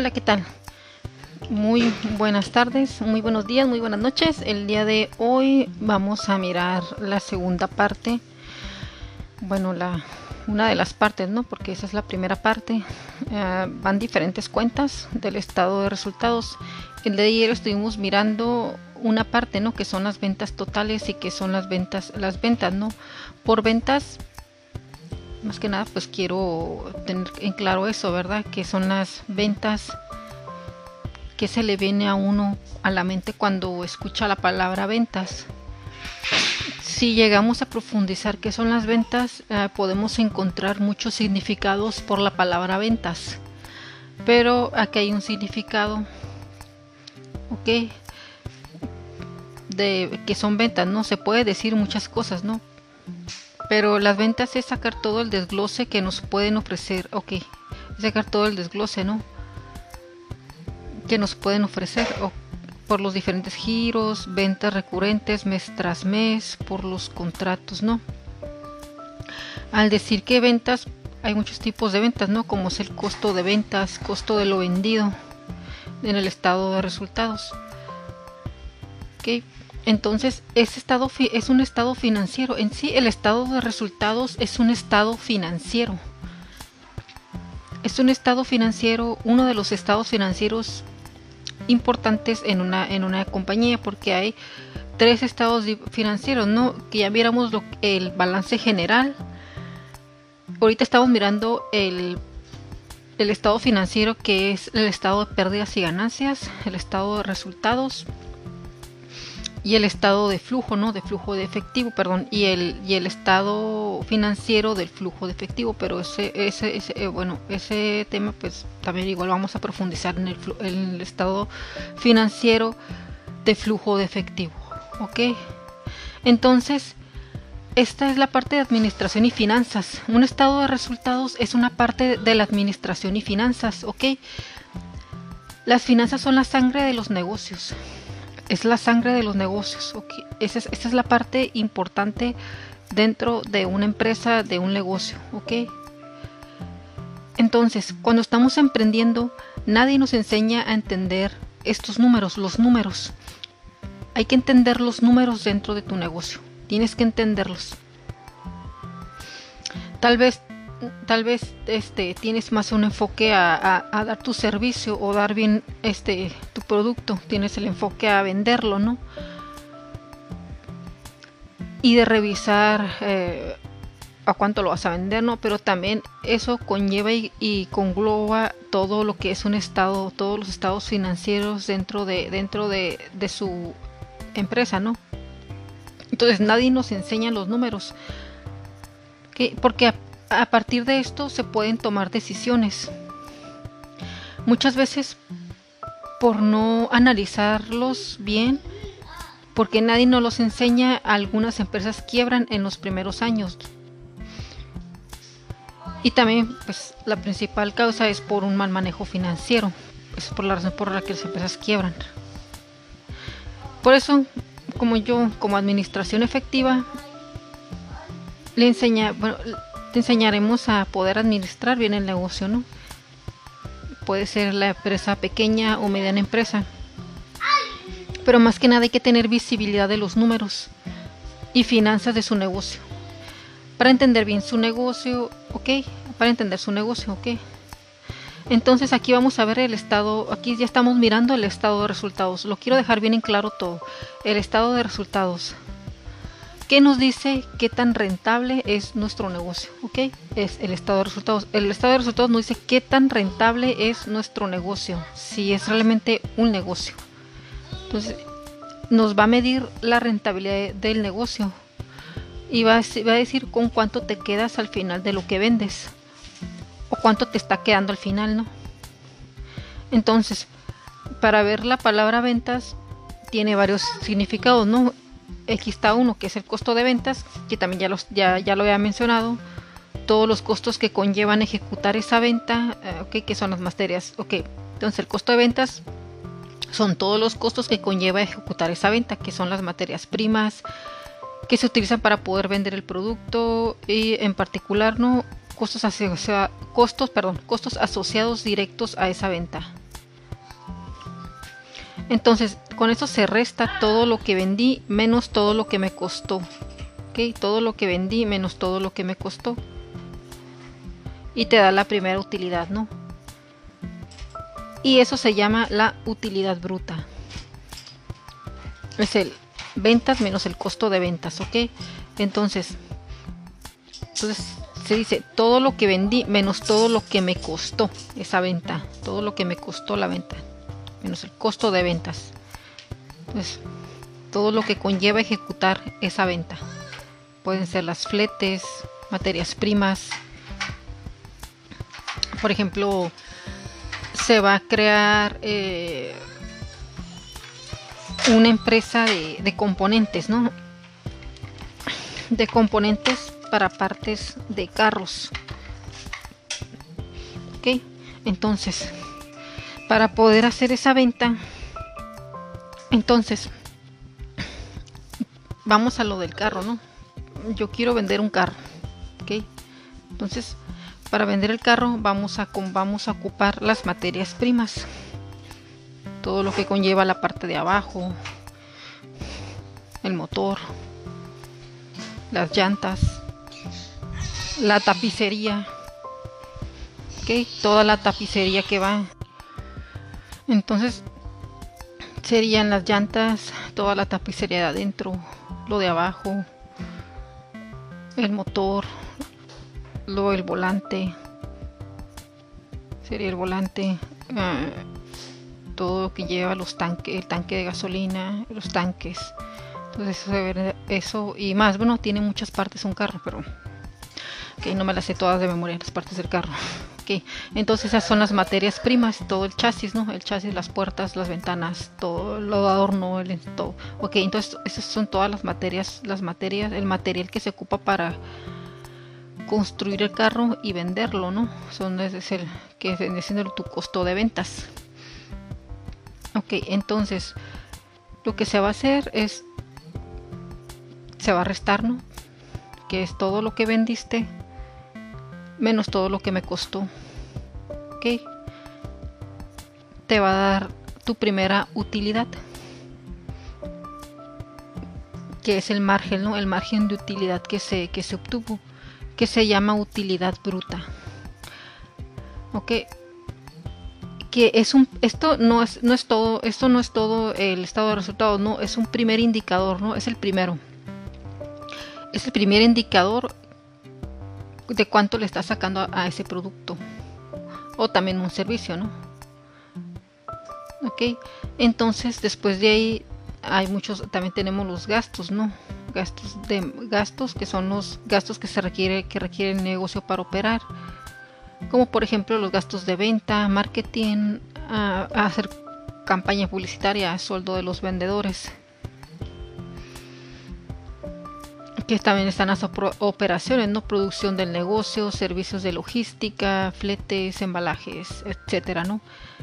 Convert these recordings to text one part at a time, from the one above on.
Hola, ¿qué tal? Muy buenas tardes, muy buenos días, muy buenas noches. El día de hoy vamos a mirar la segunda parte. Bueno, la una de las partes, ¿no? Porque esa es la primera parte. Eh, van diferentes cuentas del estado de resultados. El de ayer estuvimos mirando una parte, ¿no? Que son las ventas totales y que son las ventas, las ventas, ¿no? Por ventas más que nada pues quiero tener en claro eso, ¿verdad? Que son las ventas que se le viene a uno a la mente cuando escucha la palabra ventas. Si llegamos a profundizar qué son las ventas, eh, podemos encontrar muchos significados por la palabra ventas. Pero aquí hay un significado, ok, de que son ventas, ¿no? Se puede decir muchas cosas, ¿no? Pero las ventas es sacar todo el desglose que nos pueden ofrecer. Ok, sacar todo el desglose, ¿no? Que nos pueden ofrecer por los diferentes giros, ventas recurrentes mes tras mes, por los contratos, ¿no? Al decir que ventas, hay muchos tipos de ventas, ¿no? Como es el costo de ventas, costo de lo vendido en el estado de resultados. Ok, entonces, ese estado es un estado financiero. En sí, el estado de resultados es un estado financiero. Es un estado financiero, uno de los estados financieros importantes en una, en una compañía, porque hay tres estados financieros, ¿no? Que ya viéramos el balance general. Ahorita estamos mirando el, el estado financiero, que es el estado de pérdidas y ganancias, el estado de resultados y el estado de flujo, ¿no? De flujo de efectivo, perdón, y el, y el estado financiero del flujo de efectivo, pero ese, ese, ese eh, bueno, ese tema pues también igual vamos a profundizar en el, en el estado financiero de flujo de efectivo, ¿ok? Entonces, esta es la parte de administración y finanzas. Un estado de resultados es una parte de la administración y finanzas, ¿ok? Las finanzas son la sangre de los negocios es la sangre de los negocios. Esa, es, la parte importante dentro de una empresa, de un negocio. ¿ok? Entonces, cuando estamos emprendiendo, nadie nos enseña a entender estos números, los números. Hay que entender los números dentro de tu negocio. Tienes que entenderlos. Tal vez tal vez este tienes más un enfoque a, dar tu servicio o dar bien este producto tienes el enfoque a venderlo no y de revisar eh, a cuánto lo vas a vender no pero también eso conlleva y, congloba todo lo que es un estado todos los estados financieros dentro de dentro de, su empresa no entonces nadie nos enseña los números porque a partir de esto se pueden tomar decisiones. Muchas veces por no analizarlos bien, porque nadie nos los enseña, algunas empresas quiebran en los primeros años. Y también, pues, la principal causa es por un mal manejo financiero. Es por la razón por la que las empresas quiebran. Por eso, como yo, como administración efectiva, le enseña, bueno, te enseñaremos a poder administrar bien el negocio, ¿no? Puede ser la empresa pequeña o mediana empresa. Pero más que nada hay que tener visibilidad de los números y finanzas de su negocio. Para entender bien su negocio, ¿ok? Para entender su negocio, ¿ok? Entonces aquí vamos a ver el estado, aquí ya estamos mirando el estado de resultados. Lo quiero dejar bien en claro todo. El estado de resultados. ¿Qué nos dice qué tan rentable es nuestro negocio? ¿Ok? Es el estado de resultados. El estado de resultados nos dice qué tan rentable es nuestro negocio, si es realmente un negocio. Entonces, nos va a medir la rentabilidad del negocio y va a, decir con cuánto te quedas al final de lo que vendes o cuánto te está quedando al final, ¿no? Entonces, para ver la palabra ventas tiene varios significados, ¿no? Aquí está uno, que es el costo de ventas, que también ya, los, ya, ya lo había mencionado. Todos los costos que conllevan ejecutar esa venta, eh, que son las materias. Ok, entonces el costo de ventas son todos los costos que conlleva ejecutar esa venta, que son las materias primas que se utilizan para poder vender el producto y en particular no costos, costos, perdón, costos asociados directos a esa venta. Entonces, con eso se resta todo lo que vendí menos todo lo que me costó. ¿Ok? Todo lo que vendí menos todo lo que me costó. Y te da la primera utilidad, ¿no? Y eso se llama la utilidad bruta. Es el ventas menos el costo de ventas, ¿ok? Entonces, entonces se dice todo lo que vendí menos todo lo que me costó esa venta, todo lo que me costó la venta menos el costo de ventas. Pues todo lo que conlleva ejecutar esa venta. Pueden ser las fletes, materias primas. Por ejemplo, se va a crear eh, una empresa de, de componentes, ¿no? De componentes para partes de carros. Ok, entonces para poder hacer esa venta. Entonces, vamos a lo del carro, ¿no? Yo quiero vender un carro, ¿ok? Entonces, para vender el carro vamos a, vamos a ocupar las materias primas. Todo lo que conlleva la parte de abajo, el motor, las llantas, la tapicería, ¿ok? Toda la tapicería que va entonces serían las llantas, toda la tapicería de adentro, lo de abajo, el motor, luego el volante, sería el volante, ah, todo lo que lleva los tanques, el tanque de gasolina, los tanques. Entonces eso, eso y más, bueno, tiene muchas partes un carro, pero que no me las sé todas de memoria, las partes del carro. Entonces esas son las materias primas, todo el chasis, ¿no? El chasis, las puertas, las ventanas, todo lo adorno, el todo. Ok, entonces esas son todas las materias, las materias, el material que se ocupa para construir el carro y venderlo, ¿no? Son es el que viene siendo tu costo de ventas. Ok, entonces lo que se va a hacer es se va a restar, ¿no? Que es todo lo que vendiste menos todo lo que me costó. ¿Ok? Te va a dar tu primera utilidad. Que es el margen, ¿no? El margen de utilidad que se, que se obtuvo. Que se llama utilidad bruta. ¿Ok? Que es un, esto no es, no es todo, esto no es todo el estado de resultados, no, es un primer indicador, ¿no? Es el primero. Es el primer indicador de cuánto le estás sacando a, ese producto o también un servicio, ¿no? Ok, entonces después de ahí hay muchos, también tenemos los gastos, ¿no? Gastos de gastos que son los gastos que se requiere que requiere el negocio para operar, como por ejemplo los gastos de venta, marketing, a hacer campaña publicitaria, sueldo de los vendedores, que también están las operaciones, ¿no? Producción del negocio, servicios de logística, fletes, embalajes, etcétera, ¿no?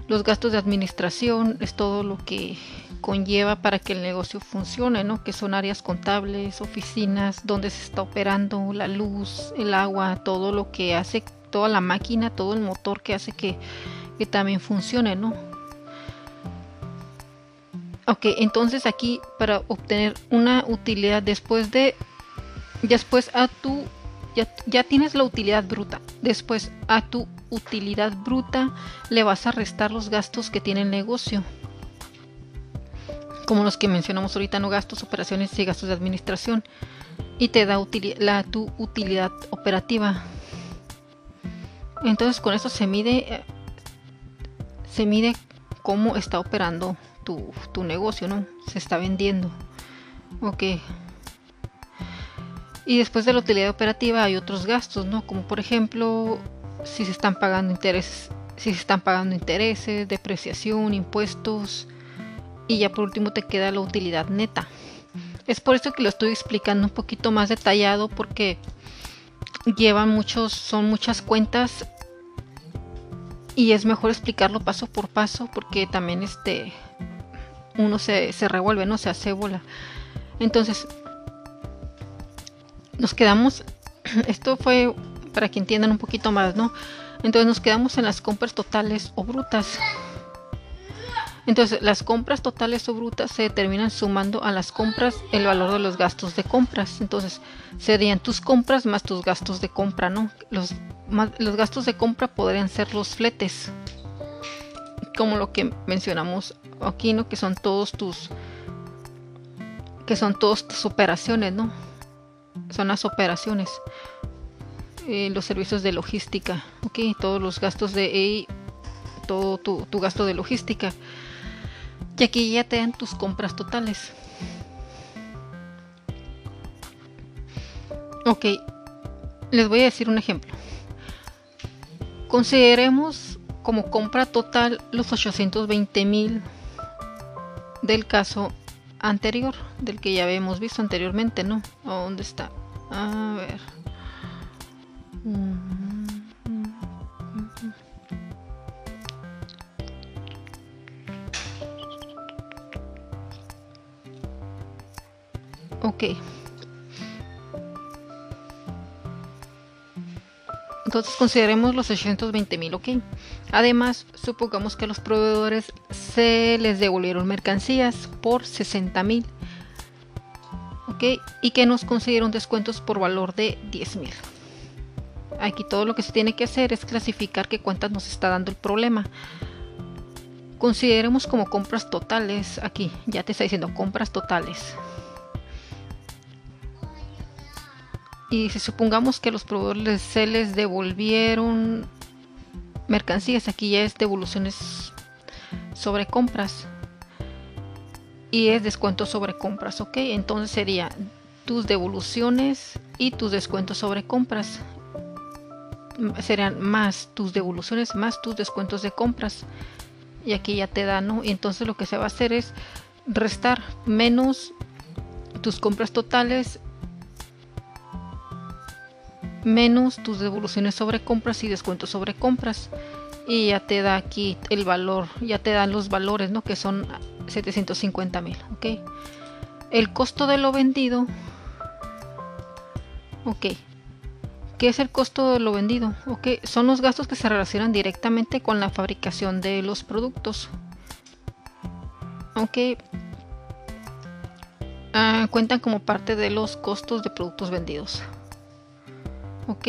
Los gastos de administración es todo lo que conlleva para que el negocio funcione, ¿no? Que son áreas contables, oficinas, donde se está operando, la luz, el agua, todo lo que hace, toda la máquina, todo el motor que hace que, también funcione, ¿no? Ok, entonces aquí para obtener una utilidad después de Después a tu ya, ya, tienes la utilidad bruta. Después a tu utilidad bruta le vas a restar los gastos que tiene el negocio. Como los que mencionamos ahorita, no gastos, operaciones y gastos de administración. Y te da la, tu utilidad operativa. Entonces con eso se mide se mide cómo está operando tu, tu negocio, ¿no? Se está vendiendo. Ok. Y después de la utilidad operativa hay otros gastos, ¿no? Como por ejemplo, si se están pagando intereses, si se están pagando intereses, depreciación, impuestos y ya por último te queda la utilidad neta. Es por eso que lo estoy explicando un poquito más detallado porque llevan muchos, son muchas cuentas y es mejor explicarlo paso por paso porque también este uno se, se revuelve, no se hace bola. Entonces, nos quedamos, esto fue para que entiendan un poquito más, ¿no? Entonces nos quedamos en las compras totales o brutas. Entonces, las compras totales o brutas se determinan sumando a las compras el valor de los gastos de compras. Entonces, serían tus compras más tus gastos de compra, ¿no? Los, los gastos de compra podrían ser los fletes, como lo que mencionamos aquí, ¿no? Que son todos tus que son todas tus operaciones, ¿no? Son las operaciones, eh, los servicios de logística, ¿ok? Todos los gastos de todo tu, tu gasto de logística. Y aquí ya te dan tus compras totales. Ok, les voy a decir un ejemplo. Consideremos como compra total los 820 mil del caso anterior, del que ya habíamos visto anteriormente, ¿no? ¿Dónde está? A ver. Ok. Entonces consideremos los 620 mil, ok. Además, supongamos que a los proveedores se les devolvieron mercancías por 60 mil, Y que nos consiguieron descuentos por valor de 10 mil. Aquí todo lo que se tiene que hacer es clasificar qué cuentas nos está dando el problema. Consideremos como compras totales, aquí ya te está diciendo compras totales. y si supongamos que los proveedores se les devolvieron mercancías, aquí ya es devoluciones sobre compras y es descuento sobre compras, ok, entonces sería tus devoluciones y tus descuentos sobre compras. Serían más tus devoluciones más tus descuentos de compras. Y aquí ya te da no y entonces lo que se va a hacer es restar menos tus compras totales menos tus devoluciones sobre compras y descuentos sobre compras. Y ya te da aquí el valor ya te dan los valores no que son 750 mil ok el costo de lo vendido ok ¿Qué es el costo de lo vendido? Ok, son los gastos que se relacionan directamente con la fabricación de los productos. Ok, ah, cuentan como parte de los costos de productos vendidos ok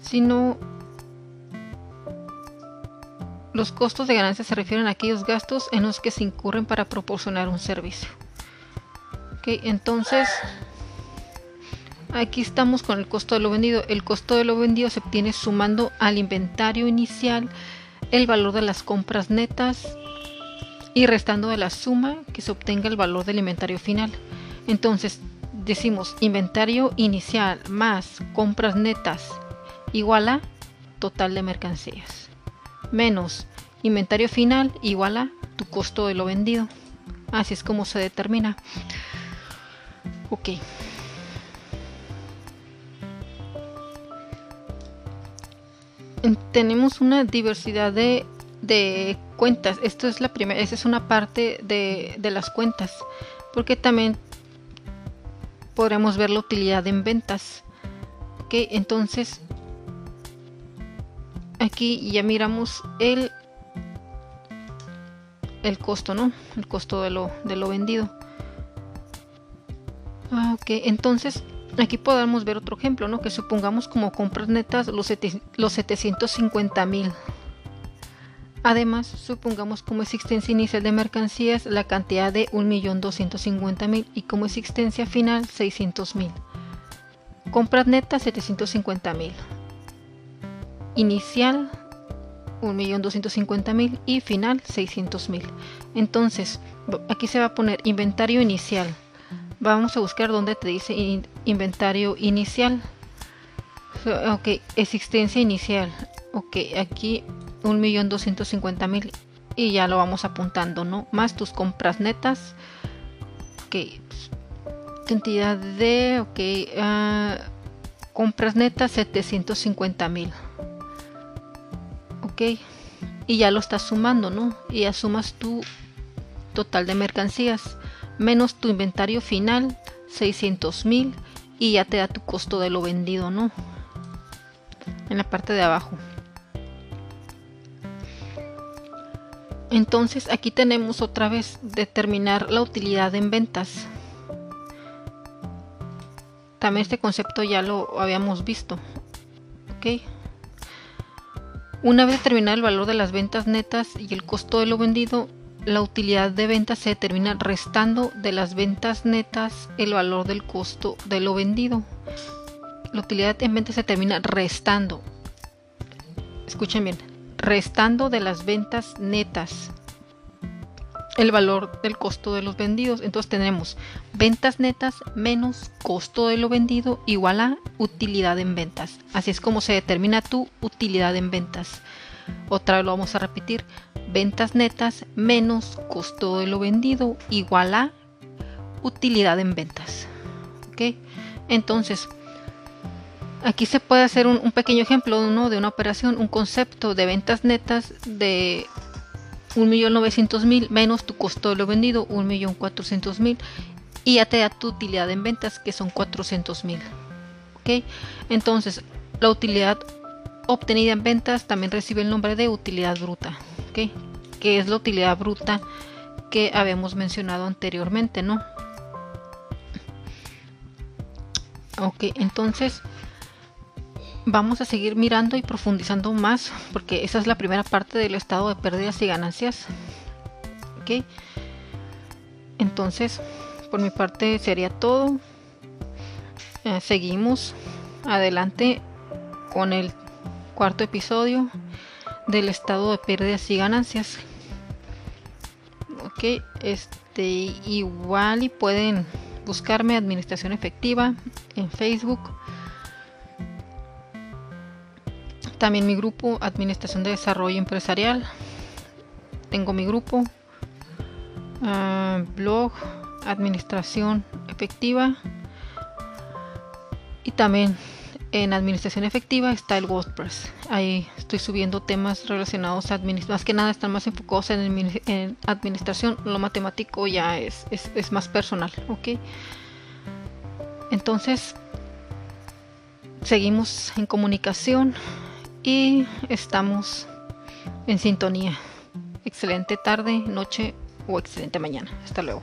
sino los costos de ganancia se refieren a aquellos gastos en los que se incurren para proporcionar un servicio. Entonces aquí estamos con el costo de lo vendido. El costo de lo vendido se obtiene sumando al inventario inicial el valor de las compras netas y restando de la suma que se obtenga el valor del inventario final. Entonces decimos inventario inicial más compras netas igual a total de mercancías menos inventario final igual a tu costo de lo vendido. Así es como se determina. Ok. Tenemos una diversidad de, de cuentas. Esto es la primera, esa es una parte de, de las cuentas. Porque también podremos ver la utilidad en ventas. Ok, entonces aquí ya miramos el el costo, ¿no? El costo de lo, de lo vendido. Ah, ok, entonces aquí podemos ver otro ejemplo, ¿no? Que supongamos como compras netas los, los 750 mil Además, supongamos como existencia inicial de mercancías la cantidad de 1.250.000 y como existencia final 600.000. Compras netas 750.000. Inicial 1.250.000 y final 600.000. Entonces, aquí se va a poner inventario inicial. Vamos a buscar donde te dice inventario inicial. Ok, existencia inicial. Ok, aquí 1.250.000 y ya lo vamos apuntando, ¿no? Más tus compras netas. Ok, cantidad de, ok, uh, compras netas 750.000. Y ya lo estás sumando, ¿no? Y ya sumas tu total de mercancías menos tu inventario final 600.000 y ya te da tu costo de lo vendido, ¿no? En la parte de abajo. Entonces aquí tenemos otra vez determinar la utilidad en ventas. También este concepto ya lo habíamos visto. Una vez determinado el valor de las ventas netas y el costo de lo vendido, la utilidad de ventas se determina restando de las ventas netas el valor del costo de lo vendido. La utilidad en ventas se determina restando. Escuchen bien, restando de las ventas netas el valor del costo de los vendidos. Entonces tenemos ventas netas menos costo de lo vendido igual a utilidad en ventas. Así es como se determina tu utilidad en ventas. Otra vez lo vamos a repetir. Ventas netas menos costo de lo vendido igual a utilidad en ventas. ¿Ok? Entonces, aquí se puede hacer un, pequeño ejemplo ¿no? de una operación, un concepto de ventas netas de 1.900.000 menos tu costo de lo vendido, 1.400.000 y ya te da tu utilidad en ventas que son 400.000. ¿Ok? Entonces, la utilidad obtenida en ventas también recibe el nombre de utilidad bruta. ¿Ok? Que es la utilidad bruta que habíamos mencionado anteriormente, ¿no? Ok, entonces vamos a seguir mirando y profundizando más porque esa es la primera parte del estado de pérdidas y ganancias ok entonces por mi parte sería todo. Eh, seguimos adelante con el cuarto episodio del estado de pérdidas y ganancias. Ok este igual y pueden buscarme administración efectiva en facebook También mi grupo Administración de Desarrollo Empresarial. Tengo mi grupo ah, blog Administración Efectiva. Y también en Administración Efectiva está el WordPress. Ahí estoy subiendo temas relacionados a administración. Más que nada están más enfocados en, administración. Lo matemático ya es, es, es más personal. ¿ok? Entonces, seguimos en comunicación y estamos en sintonía. Excelente tarde, noche o excelente mañana. Hasta luego.